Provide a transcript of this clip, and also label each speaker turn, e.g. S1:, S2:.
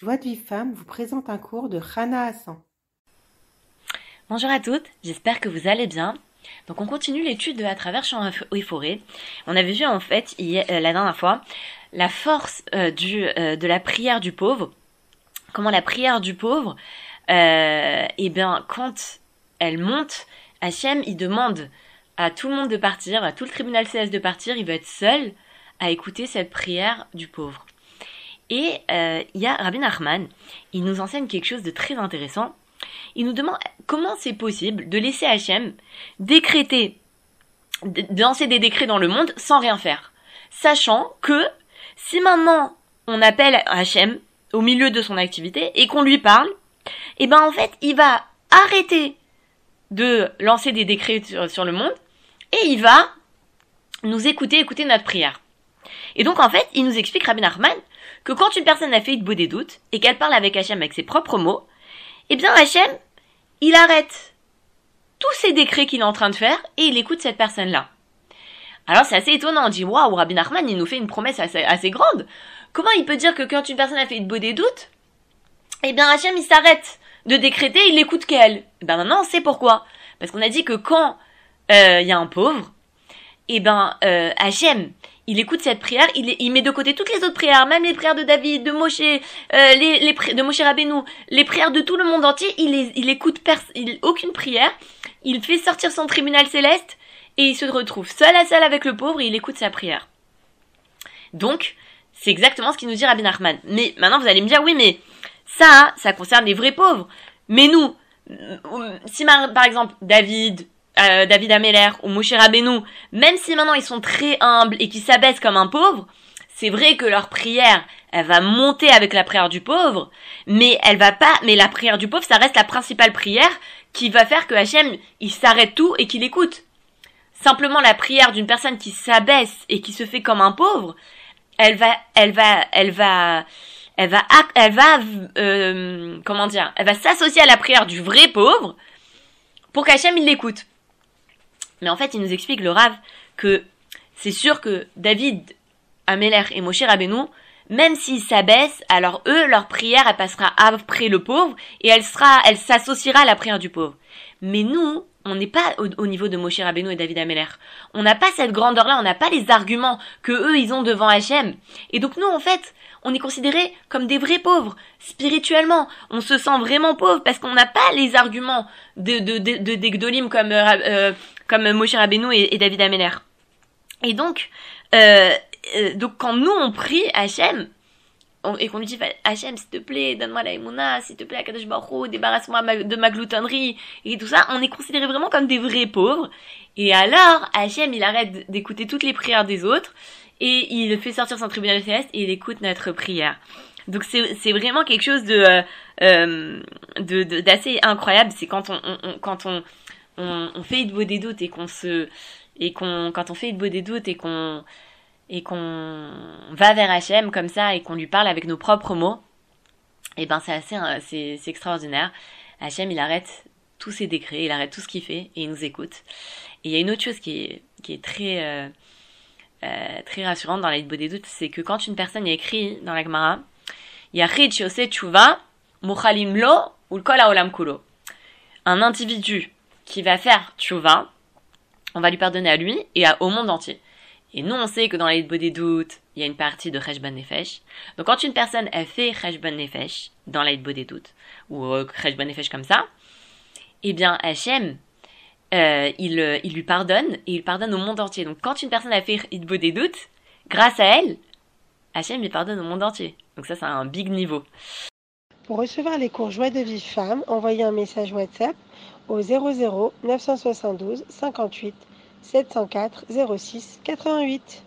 S1: Joie de vie femme vous présente un cours de Rana Hassan.
S2: Bonjour à toutes, j'espère que vous allez bien. Donc on continue l'étude de à travers champs et forêts. On avait vu en fait hier, euh, la dernière fois la force euh, euh, de la prière du pauvre. Comment la prière du pauvre, eh bien quand elle monte, Hachem il demande à tout le monde de partir, à tout le tribunal céleste de partir, il va être seul à écouter cette prière du pauvre. Et euh, il y a Rabbi Nachman, il nous enseigne quelque chose de très intéressant. Il nous demande comment c'est possible de laisser Hachem décréter, de lancer des décrets dans le monde sans rien faire. Sachant que si maintenant on appelle Hachem au milieu de son activité et qu'on lui parle, et eh ben en fait il va arrêter de lancer des décrets sur, le monde et il va nous écouter, écouter notre prière. Et donc en fait, il nous explique Rabbi Nachman que quand une personne a fait une beau des doutes et qu'elle parle avec Hachem avec ses propres mots, eh bien Hachem, il arrête tous ces décrets qu'il est en train de faire et il écoute cette personne-là. Alors c'est assez étonnant, on dit waouh, Rabbi Nachman, il nous fait une promesse assez, grande. Comment il peut dire que quand une personne a fait une beau des doutes, eh bien Hachem il s'arrête de décréter, il écoute qu'elle. Eh ben maintenant on sait pourquoi? Parce qu'on a dit que quand euh, il y a un pauvre, eh ben euh, Hachem, il écoute cette prière, il, met de côté toutes les autres prières, même les prières de David, de Moshe, euh, les, de Moshe Rabbeinu, les prières de tout le monde entier, il, écoute aucune prière, il fait sortir son tribunal céleste et il se retrouve seul à seul avec le pauvre et il écoute sa prière. Donc, c'est exactement ce qu'il nous dit Rabbi Nachman. Mais maintenant vous allez me dire, oui mais ça, ça concerne les vrais pauvres. Mais nous, si par exemple David, euh, David Ameller ou Moshe Rabbeinu, même si maintenant ils sont très humbles et qu'ils s'abaissent comme un pauvre, c'est vrai que leur prière, elle va monter avec la prière du pauvre, mais elle va pas, mais la prière du pauvre, ça reste la principale prière qui va faire que Hachem, il s'arrête tout et qu'il écoute. Simplement la prière d'une personne qui s'abaisse et qui se fait comme un pauvre, elle va, elle va, elle va, elle va, elle va, euh, comment dire, elle va s'associer à la prière du vrai pauvre pour qu'Hachem il l'écoute. Mais en fait, il nous explique le Rav que c'est sûr que David, Améler et Moshe Rabbeinu, même s'ils s'abaissent, alors eux, leur prière, elle passera après le pauvre et elle sera, elle s'associera à la prière du pauvre. Mais nous, on n'est pas au, niveau de Moshe Rabbeinu et David Ameller. On n'a pas cette grandeur-là, on n'a pas les arguments que eux, ils ont devant Hachem. Et donc nous, en fait, on est considérés comme des vrais pauvres, spirituellement. On se sent vraiment pauvre parce qu'on n'a pas les arguments de, de, de, de, comme, euh, euh, comme Moshe Rabbeinu et, David Ameller. Et donc, euh, donc quand nous on prie Hachem, et qu'on lui dit Hachem s'il te plaît donne-moi la Emouna, s'il te plaît Akadosh Baruch débarrasse-moi de ma gloutonnerie et tout ça on est considéré vraiment comme des vrais pauvres et alors Hachem il arrête d'écouter toutes les prières des autres et il fait sortir son tribunal céleste et il écoute notre prière donc c'est vraiment quelque chose de euh, d'assez incroyable c'est quand on, on, quand on on, on fait beau des doutes et qu'on se et qu'on quand on fait beau des doutes et qu'on et qu'on va vers Hachem comme ça et qu'on lui parle avec nos propres mots, et eh ben c'est assez c'est c'est extraordinaire. Hachem il arrête tous ses décrets, il arrête tout ce qu'il fait et il nous écoute. Et il y a une autre chose qui est qui est très euh, euh, très rassurante dans la beau des doutes, c'est que quand une personne y écrit dans la Gemara, Lo Olam Kulo. Un individu qui va faire Tshuva, on va lui pardonner à lui et à, au monde entier. Et nous, on sait que dans des doutes, il y a une partie de Cheshbon Nefesh. Donc, quand une personne, a fait Cheshbon Nefesh dans la des doutes, ou euh, Cheshbon Nefesh comme ça, eh bien, Hachem, euh, il, euh, il lui pardonne, et il pardonne au monde entier. Donc, quand une personne a fait Idbo des doutes, grâce à elle, Hachem lui pardonne au monde entier. Donc ça, c'est un big niveau.
S1: Pour recevoir les cours Joie de vie femme, envoyez un message WhatsApp au 00 972 58 704 06 88.